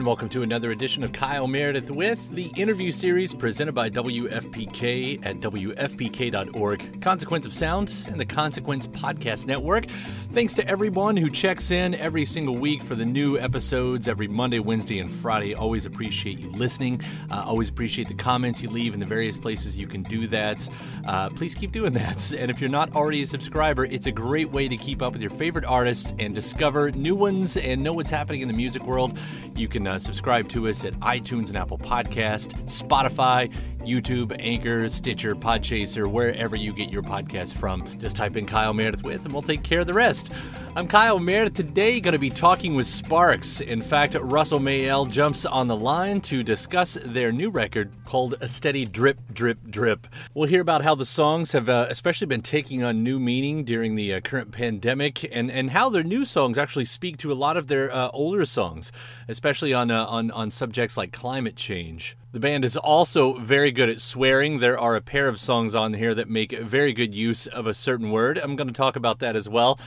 And welcome to another edition of Kyle Meredith with the interview series presented by WFPK at WFPK.org, Consequence of Sound, and the Consequence Podcast Network. Thanks to everyone who checks in every single week for the new episodes every Monday, Wednesday, and Friday. Always appreciate you listening. Uh, always appreciate the comments you leave in the various places you can do that. Uh, please keep doing that. And if you're not already a subscriber, it's a great way to keep up with your favorite artists and discover new ones and know what's happening in the music world. You can uh, subscribe to us at iTunes and Apple Podcast, Spotify, YouTube, Anchor, Stitcher, Podchaser, wherever you get your podcast from. Just type in Kyle Meredith with, and we'll take care of the rest. I'm Kyle Meredith. Today, going to be talking with Sparks. In fact, Russell Mael jumps on the line to discuss their new record called A Steady Drip, Drip, Drip. We'll hear about how the songs have uh, especially been taking on new meaning during the uh, current pandemic, and, and how their new songs actually speak to a lot of their uh, older songs, especially on, uh, on, on subjects like climate change. The band is also very good at swearing. There are a pair of songs on here that make very good use of a certain word. I'm going to talk about that as well.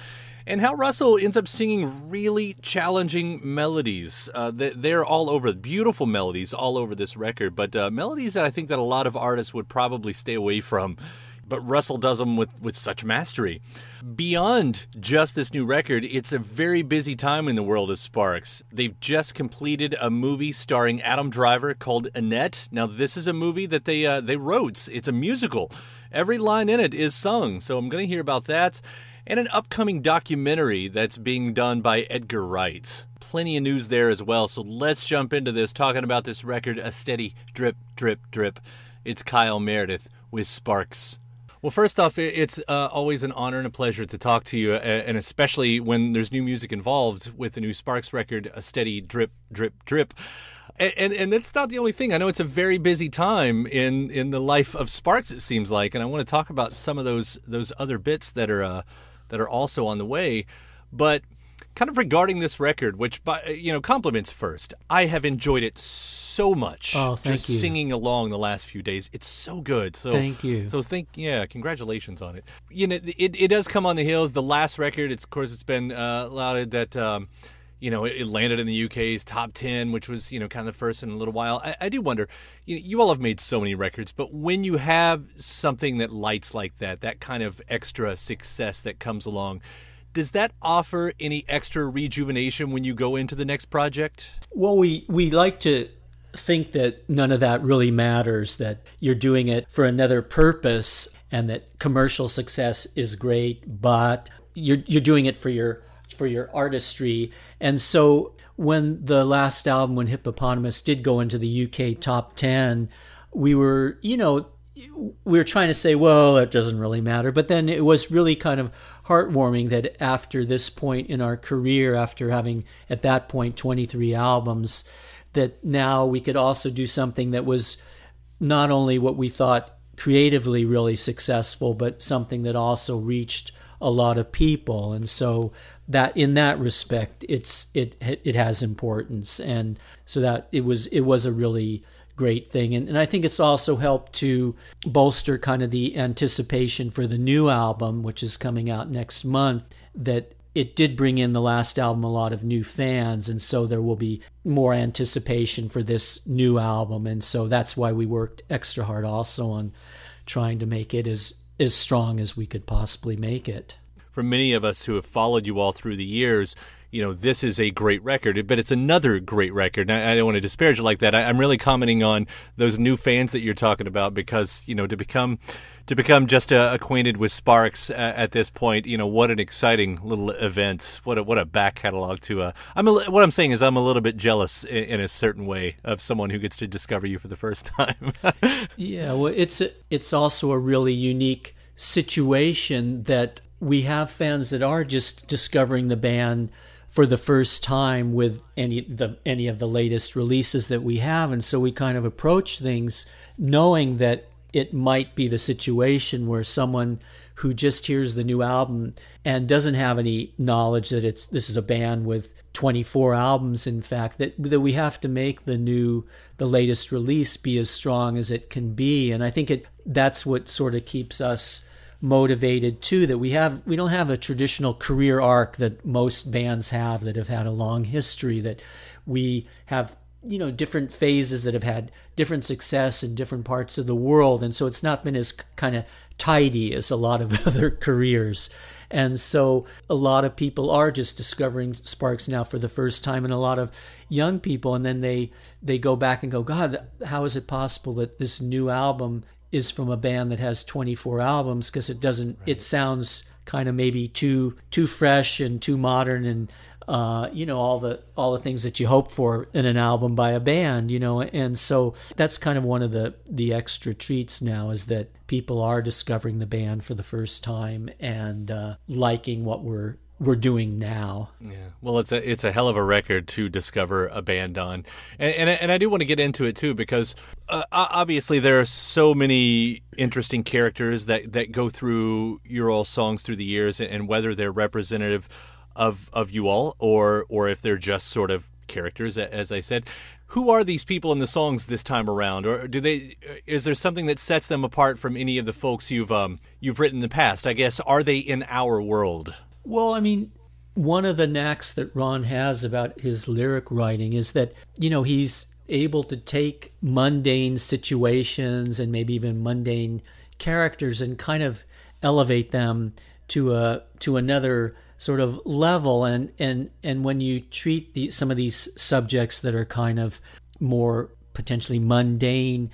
And how Russell ends up singing really challenging melodies. Uh, they're all over, beautiful melodies all over this record, but uh, melodies that I think that a lot of artists would probably stay away from. But Russell does them with, with such mastery. Beyond just this new record, it's a very busy time in the world of Sparks. They've just completed a movie starring Adam Driver called Annette. Now, this is a movie that they uh, they wrote. It's a musical. Every line in it is sung, so I'm going to hear about that. And an upcoming documentary that's being done by Edgar Wright. Plenty of news there as well. So let's jump into this, talking about this record, a steady drip, drip, drip. It's Kyle Meredith with Sparks. Well, first off, it's uh, always an honor and a pleasure to talk to you, and especially when there's new music involved with the new Sparks record, a steady drip, drip, drip. And, and, and that's not the only thing. I know it's a very busy time in in the life of Sparks. It seems like, and I want to talk about some of those those other bits that are uh, that are also on the way. But kind of regarding this record, which by you know compliments first, I have enjoyed it so much. Oh, thank just you. singing along the last few days. It's so good. So Thank you. So think, yeah, congratulations on it. You know, it it does come on the heels. The last record, it's of course, it's been uh, lauded that. Um, you know, it landed in the UK's top 10, which was, you know, kind of the first in a little while. I, I do wonder, you, you all have made so many records, but when you have something that lights like that, that kind of extra success that comes along, does that offer any extra rejuvenation when you go into the next project? Well, we we like to think that none of that really matters, that you're doing it for another purpose and that commercial success is great, but you're you're doing it for your for your artistry. And so when the last album when Hippopotamus did go into the UK top 10, we were, you know, we were trying to say, well, it doesn't really matter. But then it was really kind of heartwarming that after this point in our career, after having at that point 23 albums, that now we could also do something that was not only what we thought creatively really successful, but something that also reached a lot of people. And so that in that respect, it's it it has importance, and so that it was it was a really great thing. And, and I think it's also helped to bolster kind of the anticipation for the new album, which is coming out next month, that it did bring in the last album a lot of new fans. And so there will be more anticipation for this new album. And so that's why we worked extra hard also on trying to make it as, as strong as we could possibly make it. For many of us who have followed you all through the years, you know, this is a great record, but it's another great record. I, I, don't want to disparage it like that. I, am really commenting on those new fans that you're talking about because, you know, to become to become just uh, acquainted with Sparks uh, at this point, you know, what an exciting little event. What a, what a back catalog to. Uh, I'm a, what I'm saying is I'm a little bit jealous in, in, a certain way of someone who gets to discover you for the first time. yeah, well, it's a, it's also a really unique situation that we have fans that are just discovering the band for the first time with any the any of the latest releases that we have. And so we kind of approach things knowing that it might be the situation where someone who just hears the new album and doesn't have any knowledge that it's this is a band with 24 albums in fact that that we have to make the new the latest release be as strong as it can be. And i think it that's what sort of keeps us motivated too that we have we don't have a traditional career arc that most bands have that have had a long history that we have you know different phases that have had different success in different parts of the world. And so it's not been as kind of tidy as a lot of other careers. And so a lot of people are just discovering sparks now for the first time and a lot of young people. And then they they go back and go god how is it possible that this new album is from a band that has 24 albums because it doesn't right. it sounds kind of maybe too too fresh and too modern and uh, you know all the all the things that you hope for in an album by a band you know and so that's kind of one of the the extra treats now is that people are discovering the band for the first time and uh, liking what we're we're doing now. Yeah. Well, it's a it's a hell of a record to discover a band on, and and, and I do want to get into it too because uh, obviously there are so many interesting characters that that go through your all songs through the years, and whether they're representative of of you all or or if they're just sort of characters, as I said. Who are these people in the songs this time around, or do they? Is there something that sets them apart from any of the folks you've um, you've written in the past? I guess are they in our world? Well, I mean, one of the knacks that Ron has about his lyric writing is that, you know, he's able to take mundane situations and maybe even mundane characters and kind of elevate them to a to another sort of level. And and and when you treat the, some of these subjects that are kind of more potentially mundane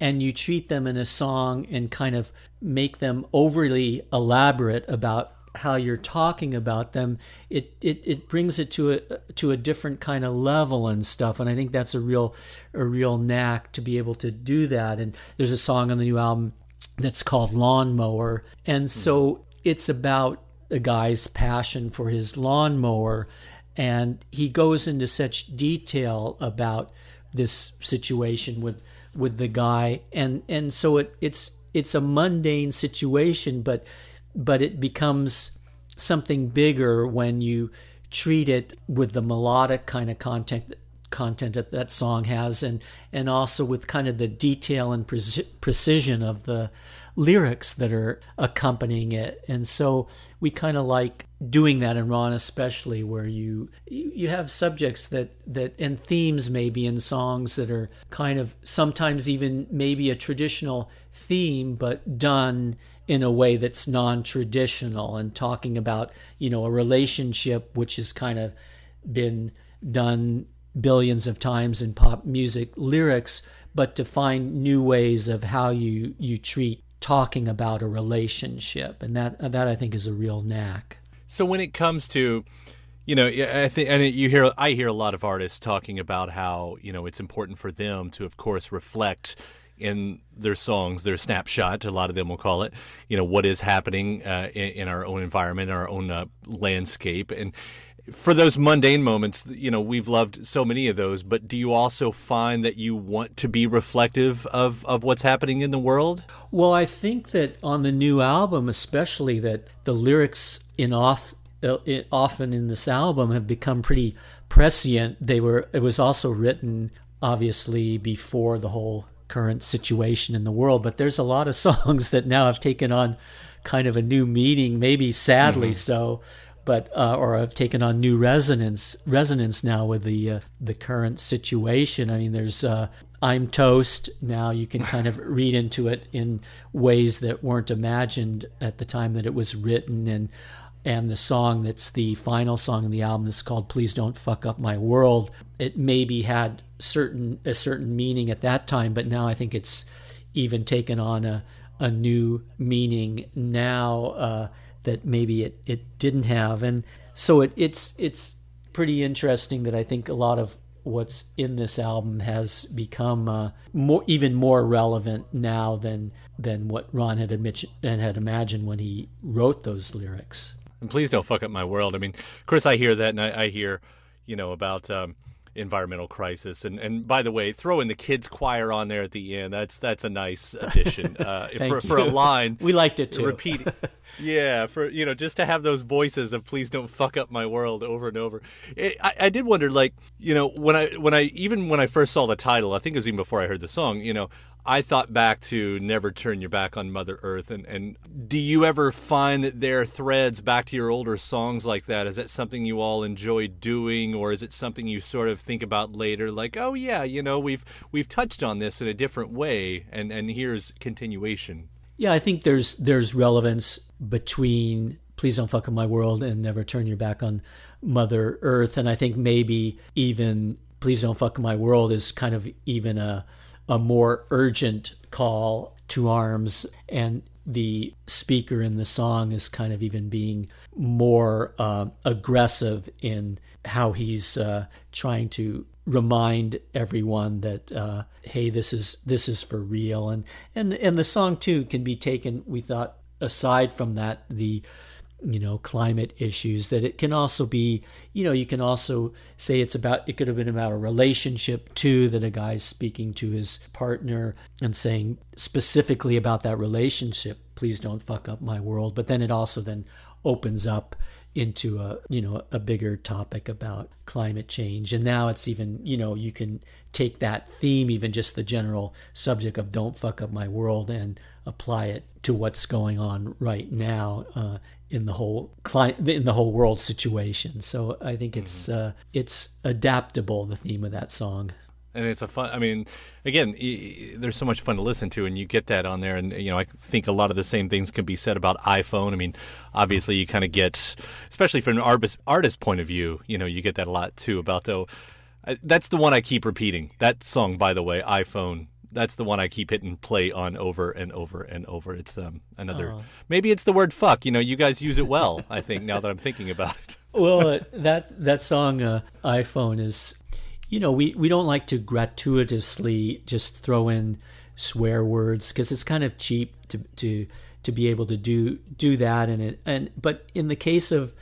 and you treat them in a song and kind of make them overly elaborate about how you're talking about them, it, it, it brings it to a to a different kind of level and stuff. And I think that's a real a real knack to be able to do that. And there's a song on the new album that's called Lawnmower. And so it's about a guy's passion for his lawnmower. And he goes into such detail about this situation with with the guy and and so it it's it's a mundane situation but but it becomes something bigger when you treat it with the melodic kind of content content that that song has and and also with kind of the detail and pre- precision of the lyrics that are accompanying it. And so we kind of like doing that in Ron especially where you you have subjects that that and themes maybe in songs that are kind of sometimes even maybe a traditional theme but done in a way that's non-traditional and talking about you know a relationship which has kind of been done billions of times in pop music lyrics, but to find new ways of how you you treat talking about a relationship, and that that I think is a real knack. So when it comes to you know, I think, and you hear, I hear a lot of artists talking about how you know it's important for them to, of course, reflect in their songs, their snapshot. A lot of them will call it, you know, what is happening uh, in, in, our own environment, our own uh, landscape, and for those mundane moments, you know, we've loved so many of those, but do you also find that you want to be reflective of, of what's happening in the world? Well, I think that on the new album, especially, that the lyrics in off uh, often in this album have become pretty prescient. They were it was also written obviously before the whole current situation in the world, but there's a lot of songs that now have taken on kind of a new meaning, maybe sadly mm-hmm. so but uh, or have taken on new resonance resonance now with the uh, the current situation. I mean, there's uh, I'm toast now. You can kind of read into it in ways that weren't imagined at the time that it was written, and and the song that's the final song in the album that's called "Please Don't Fuck Up My World." It maybe had certain a certain meaning at that time, but now I think it's even taken on a a new meaning now uh, that maybe it, it didn't have. And so it, it's it's pretty interesting that I think a lot of what's in this album has become uh, more even more relevant now than than what Ron had admit, and had imagined when he wrote those lyrics. And please don't fuck up my world. I mean, Chris, I hear that, and I, I hear, you know, about um, environmental crisis. And and by the way, throw in the kids choir on there at the end. That's that's a nice addition uh, for, for a line. We liked it too. Repeat. yeah, for you know, just to have those voices of "Please don't fuck up my world" over and over. It, I, I did wonder, like you know, when I when I even when I first saw the title, I think it was even before I heard the song. You know, I thought back to Never Turn Your Back on Mother Earth. And, and do you ever find that there are threads back to your older songs like that? Is that something you all enjoy doing, or is it something you sort of think about later, like, oh, yeah, you know, we've, we've touched on this in a different way, and, and here's continuation? Yeah, I think there's, there's relevance between Please Don't Fuck Up My World and Never Turn Your Back on Mother Earth. And I think maybe even Please Don't Fuck My World is kind of even a a more urgent call to arms and the speaker in the song is kind of even being more uh, aggressive in how he's uh, trying to remind everyone that uh, hey this is this is for real. And and and the song too can be taken we thought aside from that the you know climate issues that it can also be you know you can also say it's about it could have been about a relationship too that a guy's speaking to his partner and saying specifically about that relationship please don't fuck up my world. But then it also then opens up into a you know a bigger topic about climate change. And now it's even you know you can take that theme even just the general subject of don't fuck up my world and apply it to what's going on right now uh, in the whole in the whole world situation. So i think it's mm-hmm. uh, it's adaptable the theme of that song and it's a fun i mean again there's so much fun to listen to and you get that on there and you know i think a lot of the same things can be said about iphone i mean obviously you kind of get especially from an artist artist point of view you know you get that a lot too about though that's the one i keep repeating that song by the way iphone that's the one I keep hitting play on over and over and over. It's um, another. Oh. Maybe it's the word "fuck." You know, you guys use it well. I think now that I'm thinking about it. well, uh, that that song uh, "iPhone" is you know, we, we don't like to gratuitously just throw in swear words because it's kind of cheap to, to to be able to do do that and it. And but in the case of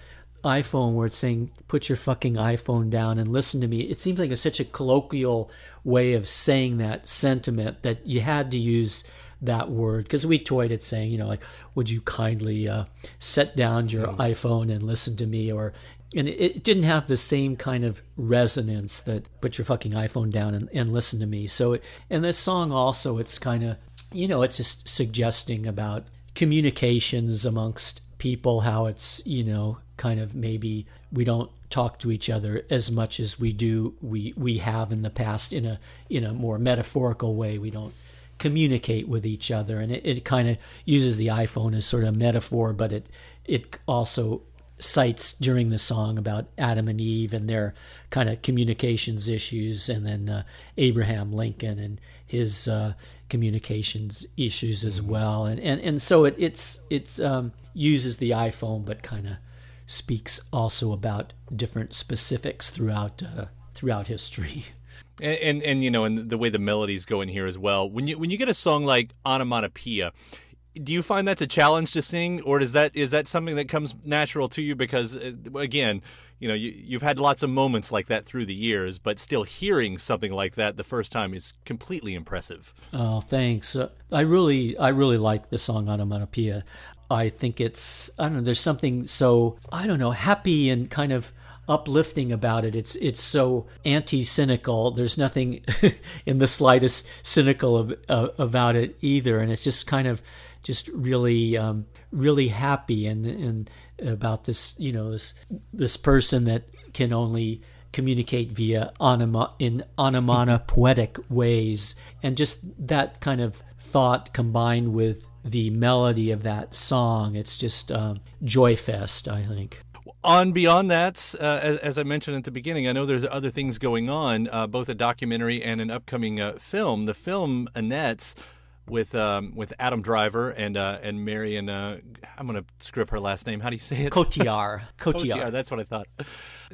iPhone where it's saying put your fucking iPhone down and listen to me it seems like it's such a colloquial way of saying that sentiment that you had to use that word. Because we toyed at saying you know like would you kindly uh, set down your mm. iphone and listen to me? or and it, didn't have the same kind of resonance that put your fucking iPhone down and, and listen to me. So, it, and this song also, it's kind of, you know, it's just suggesting about communications amongst people, how it's, you know, kind of maybe we don't talk to each other as much as we do we we have in the past in a in a more metaphorical way. We don't communicate with each other, and it, it kind of uses the iPhone as sort of a metaphor, but it it also cites during the song about Adam and Eve and their kind of communications issues, and then uh, Abraham Lincoln and his uh, communications issues as well. And and, and so it it's it's um, uses the iPhone, but kind of speaks also about different specifics throughout uh, throughout history. And, and, and you know, and the way the melodies go in here as well. When you when you get a song like Onomatopoeia, do you find that's a challenge to sing, or is that is that something that comes natural to you? Because uh, again, you know, you, you've had lots of moments like that through the years, but still hearing something like that the first time is completely impressive. Oh, thanks. Uh, I really, I really like the song Onomatopoeia. I think it's, I don't know, there's something so, I don't know, happy and kind of uplifting about it. It's it's so anti-cynical. There's nothing in the slightest cynical of, uh, about it either, and it's just kind of just really um, really happy and and about this you know this this person that can only communicate via onoma, in onomatopoetic ways and just that kind of thought combined with the melody of that song it's just um, joy fest i think on beyond that, uh, as, as, I mentioned at the beginning, I know there's other things going on, uh, both a documentary and an upcoming uh, film. The film Annette's with um, with Adam Driver and uh, and Marion. Uh, I'm going to screw up her last name. How do you say it? Cotillard. Cotillard. Cotillard. That's what I thought.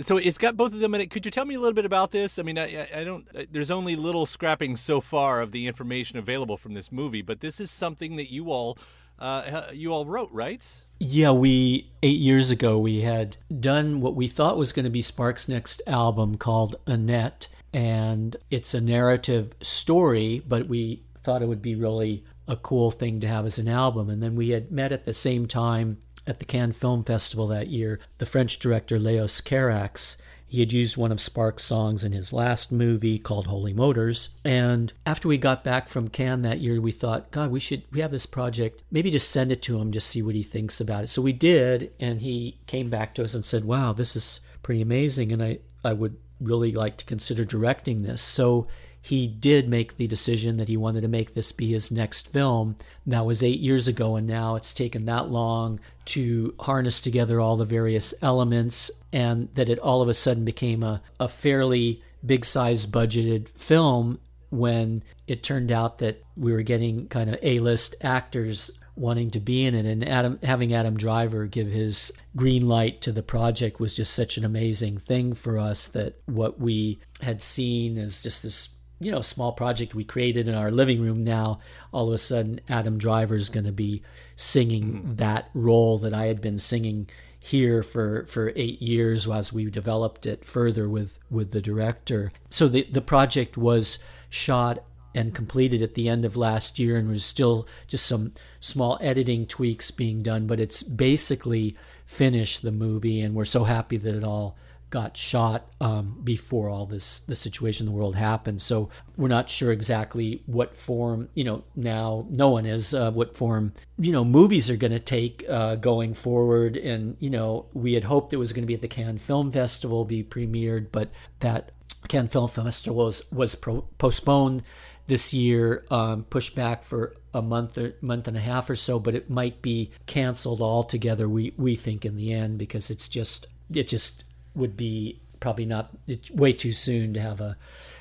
So it's got both of them in it. Could you tell me a little bit about this? I mean, I, I don't. There's only little scrapping so far of the information available from this movie, but this is something that you all uh, you all wrote, right? Yeah, we eight years ago we had done what we thought was going to be Sparks' next album called Annette, and it's a narrative story, but we thought it would be really a cool thing to have as an album. And then we had met at the same time at the Cannes Film Festival that year, the French director Leos Carax he had used one of Sparks' songs in his last movie called Holy Motors. And after we got back from Cannes that year, we thought, God, we should we have this project. Maybe just send it to him, just see what he thinks about it. So we did, and he came back to us and said, Wow, this is pretty amazing, and I I would really like to consider directing this. So he did make the decision that he wanted to make this be his next film. That was eight years ago, and now it's taken that long to harness together all the various elements, and that it all of a sudden became a, a fairly big size budgeted film when it turned out that we were getting kind of A list actors wanting to be in it and Adam having Adam Driver give his green light to the project was just such an amazing thing for us that what we had seen as just this you know small project we created in our living room now all of a sudden adam driver is going to be singing mm-hmm. that role that i had been singing here for for eight years as we developed it further with with the director so the the project was shot and completed at the end of last year and was still just some small editing tweaks being done but it's basically finished the movie and we're so happy that it all got shot um, before all this the situation in the world happened. So we're not sure exactly what form you know now no one is uh, what form you know movies are going to take uh, going forward. And you know we had hoped it was going to be at the Cannes Film Festival be premiered, but that Cannes Film Festival was was pro- postponed this year, um, pushed back for a month or month and a half or so, but it might be canceled altogether. We we think in the end because it's just it just would be probably not it's way too soon to have a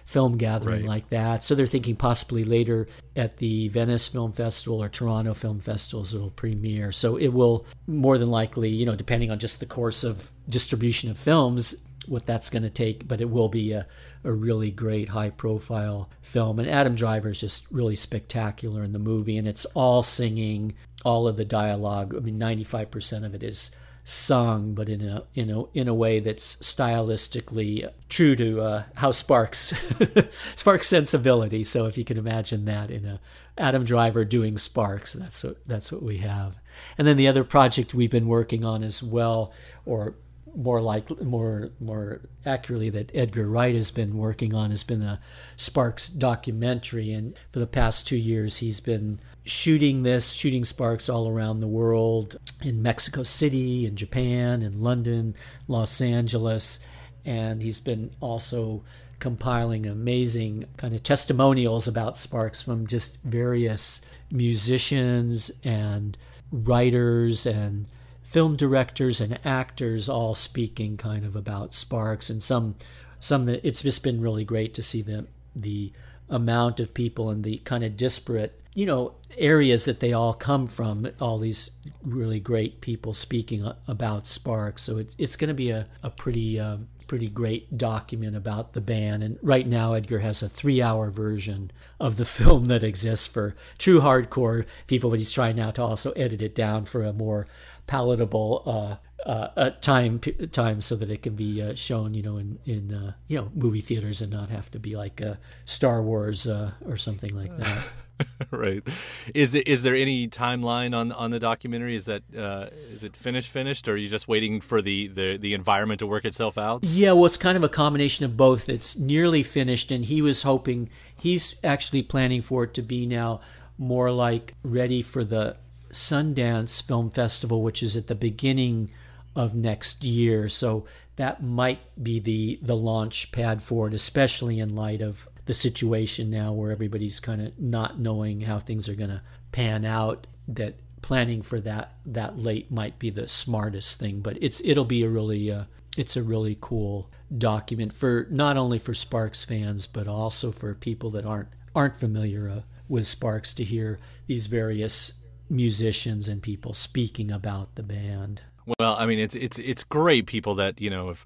film gathering right. like that. So they're thinking possibly later at the Venice Film Festival or Toronto Film Festivals it'll premiere. So it will more than likely, you know, depending on just the course of distribution of films, what that's going to take, but it will be a, a really great high profile film. And Adam Driver is just really spectacular in the movie, and it's all singing, all of the dialogue. I mean, 95% of it is sung, but in a in a in a way that's stylistically true to uh, how Sparks Sparks sensibility. So if you can imagine that in a Adam Driver doing Sparks, that's what that's what we have. And then the other project we've been working on as well, or more like more more accurately that Edgar Wright has been working on has been a Sparks documentary and for the past 2 years he's been shooting this, shooting sparks all around the world in Mexico City, in Japan, in London, Los Angeles. And he's been also compiling amazing kind of testimonials about sparks from just various musicians and writers and film directors and actors all speaking kind of about Sparks and some some that it's just been really great to see the the amount of people and the kind of disparate you know areas that they all come from all these really great people speaking about Sparks so it's it's going to be a, a pretty um, pretty great document about the band. And right now, Edgar has a three hour version of the film that exists for true hardcore people, but he's trying now to also edit it down for a more palatable uh, uh, uh, time time so that it can be uh, shown, you know, in in uh, you know movie theaters and not have to be like Star Wars uh, or something like that. right. Is it is there any timeline on on the documentary? Is that uh, is it finished finished, or are you just waiting for the, the the environment to work itself out? Yeah, well, it's kind of a combination of both. It's nearly finished, and he was hoping he's actually planning for it to be now more like ready for the Sundance Film Festival, which is at the beginning of next year. So that might be the the launch pad for it, especially in light of the situation now where everybody's kind of not knowing how things are going to pan out that planning for that that late might be the smartest thing but it's it'll be a really uh, it's a really cool document for not only for Sparks fans but also for people that aren't aren't familiar uh, with Sparks to hear these various musicians and people speaking about the band. Well, I mean, it's it's it's great people that you know have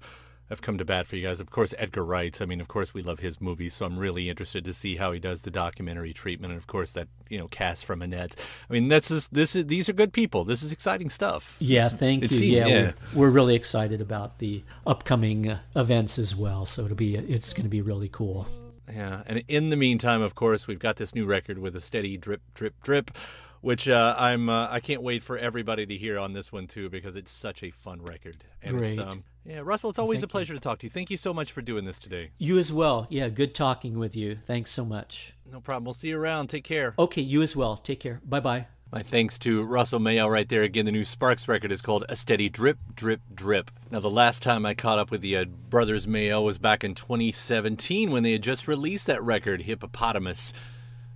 have come to bat for you guys. Of course, Edgar Wright. I mean, of course, we love his movies, so I'm really interested to see how he does the documentary treatment, and of course, that you know cast from Annette. I mean, that's just, this is these are good people. This is exciting stuff. Yeah, thank you. yeah, yeah. We're, we're, really excited about the upcoming uh, events as well. So it'll be it's going to be really cool. Yeah, and in the meantime, of course, we've got this new record with a steady drip, drip, drip which uh, I'm uh, I can't wait for everybody to hear on this one too because it's such a fun record. And Great. Um, yeah, Russell, it's always Thank a pleasure you. to talk to you. Thank you so much for doing this today. You as well. Yeah, good talking with you. Thanks so much. No problem. We'll see you around. Take care. Okay, you as well. Take care. Bye bye. My thanks to Russell Mael right there. Again, the new Sparks record is called A Steady Drip, Drip, Drip. Now, the last time I caught up with the uh, Brothers Mael was back in 2017 when they had just released that record, Hippopotamus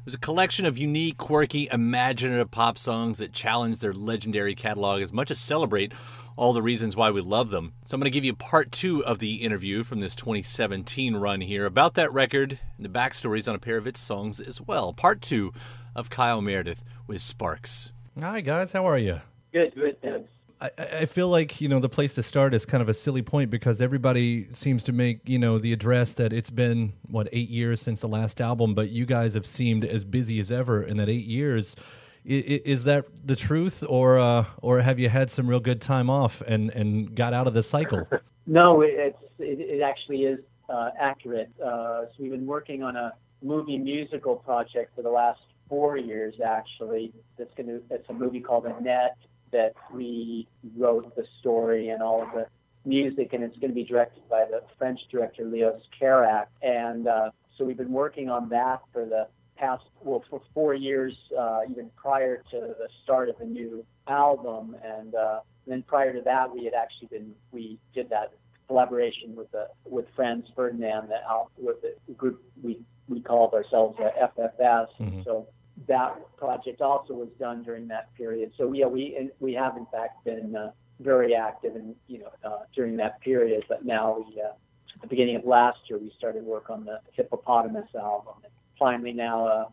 was a collection of unique, quirky, imaginative pop songs that challenge their legendary catalog as much as celebrate all the reasons why we love them. So I'm going to give you part two of the interview from this 2017 run here about that record and the backstories on a pair of its songs as well. Part two of Kyle Meredith with Sparks. Hi guys, how are you? Good, good. Thanks. I, I feel like you know the place to start is kind of a silly point because everybody seems to make you know the address that it's been what eight years since the last album, but you guys have seemed as busy as ever in that eight years. Is, is that the truth, or uh, or have you had some real good time off and, and got out of the cycle? no, it's it, it actually is uh, accurate. Uh, so we've been working on a movie musical project for the last four years. Actually, that's going to it's a movie called Annette that we wrote the story and all of the music, and it's going to be directed by the French director Leos Carax. And uh, so we've been working on that for the past, well, for four years, uh, even prior to the start of the new album. And, uh, then prior to that, we had actually been, we did that collaboration with the with Franz Ferdinand, the, with the group we we called ourselves FFS. Mm-hmm. So that project also was done during that period. So yeah, we we have in fact been uh, very active in you know uh, during that period. But now we uh, at the beginning of last year we started work on the Hippopotamus album. And finally now uh,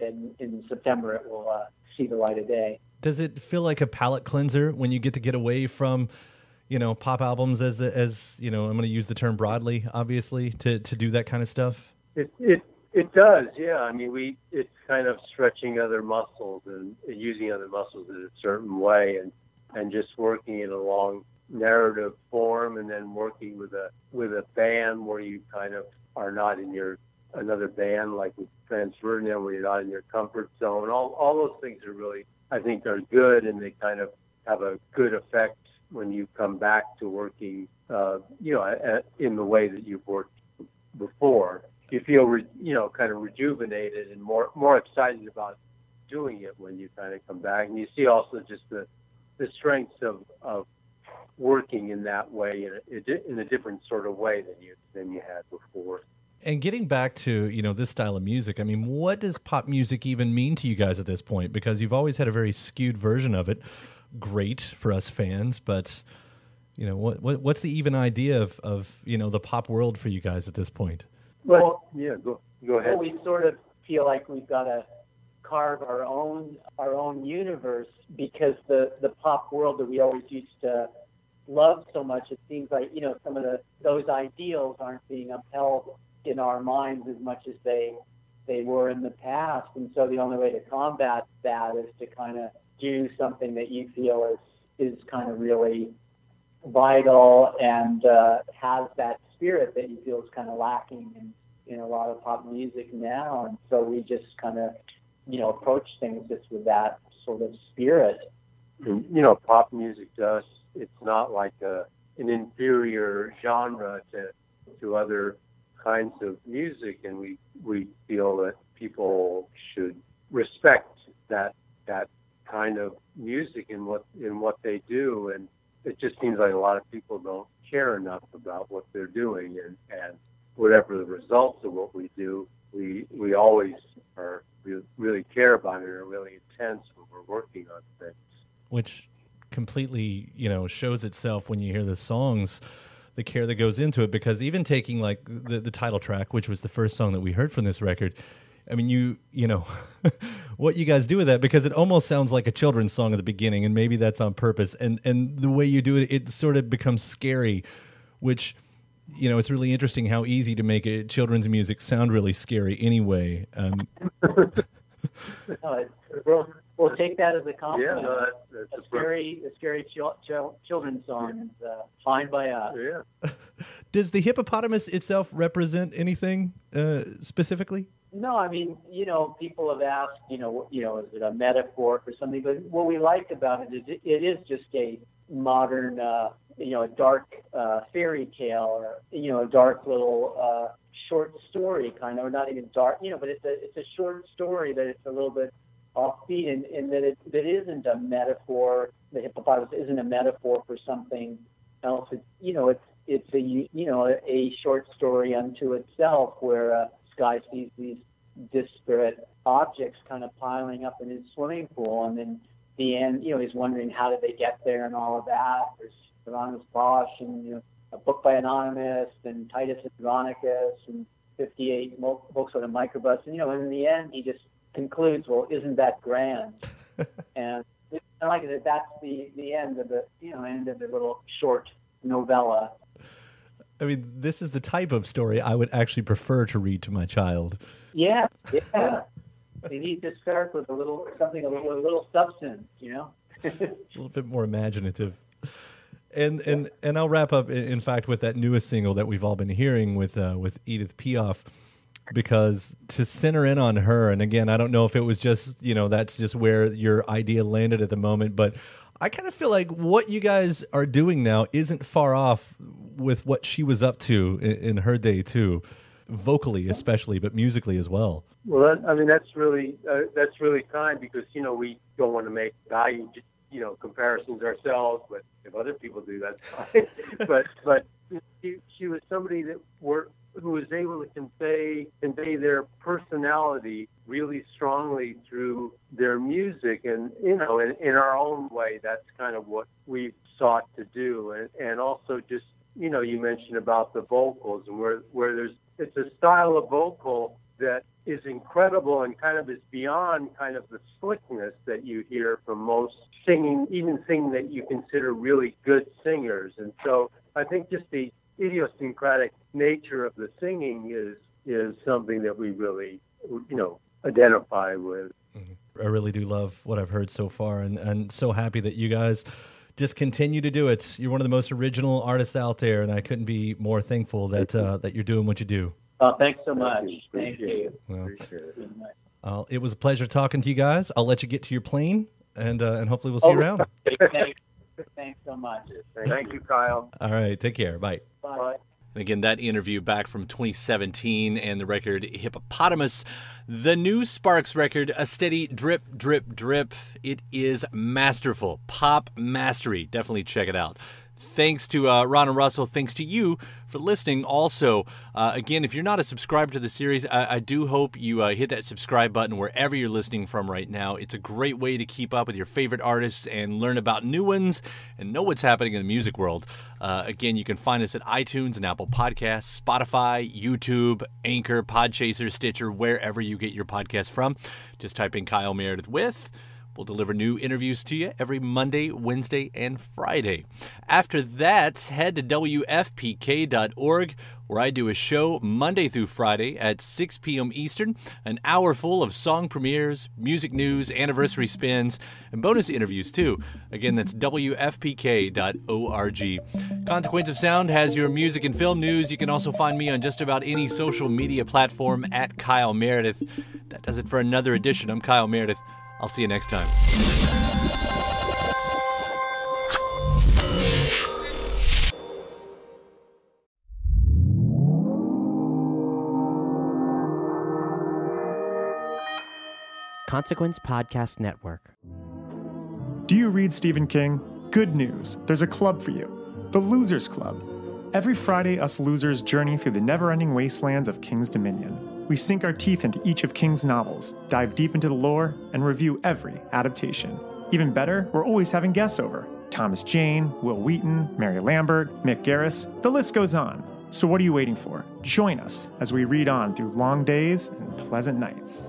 in in September it will uh, see the light of day. Does it feel like a palate cleanser when you get to get away from? You know, pop albums as the, as you know. I'm going to use the term broadly, obviously, to, to do that kind of stuff. It it it does, yeah. I mean, we it's kind of stretching other muscles and, using other muscles in a certain way, and and just working in a long narrative form, and then working with a with a band where you kind of are not in your another band like with Franz Ferdinand, where you're not in your comfort zone. All all those things are really, I think, are good, and they kind of have a good effect when you come back to working, uh, you know, in the way that you've worked before you feel re, you know kind of rejuvenated and more more excited about doing it when you kind of come back. And you see also just the the strengths of of working in that way in a, in a different sort of way than you than you had before. And getting back to you know this style of music i mean what does pop music even mean to you guys at this point? Because you've always had a very skewed version of it. Great for us fans, but you know, what, what what's the even idea of, of you know the pop world for you guys at this point? Well, yeah, go go ahead. We sort of feel like we've got to carve our own our own universe because the the pop world that we always used to love so much, it seems like you know some of the those ideals aren't being upheld in our minds as much as they they were in the past, and so the only way to combat that is to kind of do something that you feel is is kind of really vital and uh, has that spirit that you feel is kind of lacking in, in a lot of pop music now. And so we just kind of, you know, approach things just with that sort of spirit. You know, pop music does. It's not like a, an inferior genre to to other kinds of music, and we we feel that people should respect that that kind of music in what in what they do and it just seems like a lot of people don't care enough about what they're doing and, and whatever the results of what we do, we we always are really, really care about it and are really intense when we're working on things. Which completely, you know, shows itself when you hear the songs, the care that goes into it. Because even taking like the the title track, which was the first song that we heard from this record, I mean, you you know what you guys do with that because it almost sounds like a children's song at the beginning, and maybe that's on purpose. And and the way you do it, it sort of becomes scary, which you know it's really interesting how easy to make a children's music sound really scary anyway. Um, no, we'll, we'll take that as a compliment. Yeah, no, that's, that's a, scary, a scary ch- ch- children's song is uh, fine by us. Yeah. Does the hippopotamus itself represent anything uh, specifically? No, I mean, you know, people have asked, you know, you know, is it a metaphor for something? But what we like about it is it, it is just a modern, uh, you know, a dark uh, fairy tale or you know, a dark little uh, short story kind of, or not even dark, you know, but it's a it's a short story that it's a little bit offbeat and, and that it that isn't a metaphor. The hippopotamus isn't a metaphor for something else. It's you know, it's it's a you know a short story unto itself where. Uh, guy sees these disparate objects kind of piling up in his swimming pool, and then the end, you know, he's wondering how did they get there and all of that. There's Hieronymus Bosch and you know, a book by Anonymous and Titus Andronicus and 58 books on a microbus, and you know, and in the end, he just concludes, well, isn't that grand? and like that. That's the the end of the you know end of the little short novella. I mean, this is the type of story I would actually prefer to read to my child. Yeah, yeah. they need to start with a little something, a little, a little substance, you know. a little bit more imaginative. And and and I'll wrap up. In fact, with that newest single that we've all been hearing with uh, with Edith Piaf, because to center in on her, and again, I don't know if it was just you know that's just where your idea landed at the moment, but I kind of feel like what you guys are doing now isn't far off with what she was up to in, in her day too, vocally especially, but musically as well. Well, that, I mean that's really uh, that's really kind because you know we don't want to make value you know comparisons ourselves, but if other people do, that's fine. but but she, she was somebody that were who was able to convey convey their personality really strongly through their music and you know in, in our own way that's kind of what we sought to do. And, and also just you know you mentioned about the vocals and where where there's it's a style of vocal that is incredible and kind of is beyond kind of the slickness that you hear from most singing even singing that you consider really good singers. And so I think just the idiosyncratic nature of the singing is is something that we really you know identify with. Mm-hmm. I really do love what I've heard so far, and and so happy that you guys just continue to do it. You're one of the most original artists out there, and I couldn't be more thankful that uh, that you're doing what you do. Oh, thanks so much. Thank you. Well, uh, it was a pleasure talking to you guys. I'll let you get to your plane, and uh, and hopefully we'll see oh, you around. Thanks. Thanks so much. Thank you, Kyle. All right, take care. Bye. Bye. And again, that interview back from 2017 and the record Hippopotamus. The new Sparks record, a steady drip, drip, drip. It is masterful. Pop mastery. Definitely check it out. Thanks to uh, Ron and Russell. Thanks to you for listening. Also, uh, again, if you're not a subscriber to the series, I, I do hope you uh, hit that subscribe button wherever you're listening from right now. It's a great way to keep up with your favorite artists and learn about new ones and know what's happening in the music world. Uh, again, you can find us at iTunes and Apple Podcasts, Spotify, YouTube, Anchor, Podchaser, Stitcher, wherever you get your podcast from. Just type in Kyle Meredith with. We'll deliver new interviews to you every Monday, Wednesday, and Friday. After that, head to WFPK.org where I do a show Monday through Friday at 6 p.m. Eastern, an hour full of song premieres, music news, anniversary spins, and bonus interviews too. Again, that's WFPK.org. Consequence of Sound has your music and film news. You can also find me on just about any social media platform at Kyle Meredith. That does it for another edition. I'm Kyle Meredith. I'll see you next time. Consequence Podcast Network. Do you read Stephen King? Good news. There's a club for you the Losers Club. Every Friday, us losers journey through the never ending wastelands of King's Dominion. We sink our teeth into each of King's novels, dive deep into the lore, and review every adaptation. Even better, we're always having guests over Thomas Jane, Wil Wheaton, Mary Lambert, Mick Garris, the list goes on. So, what are you waiting for? Join us as we read on through long days and pleasant nights.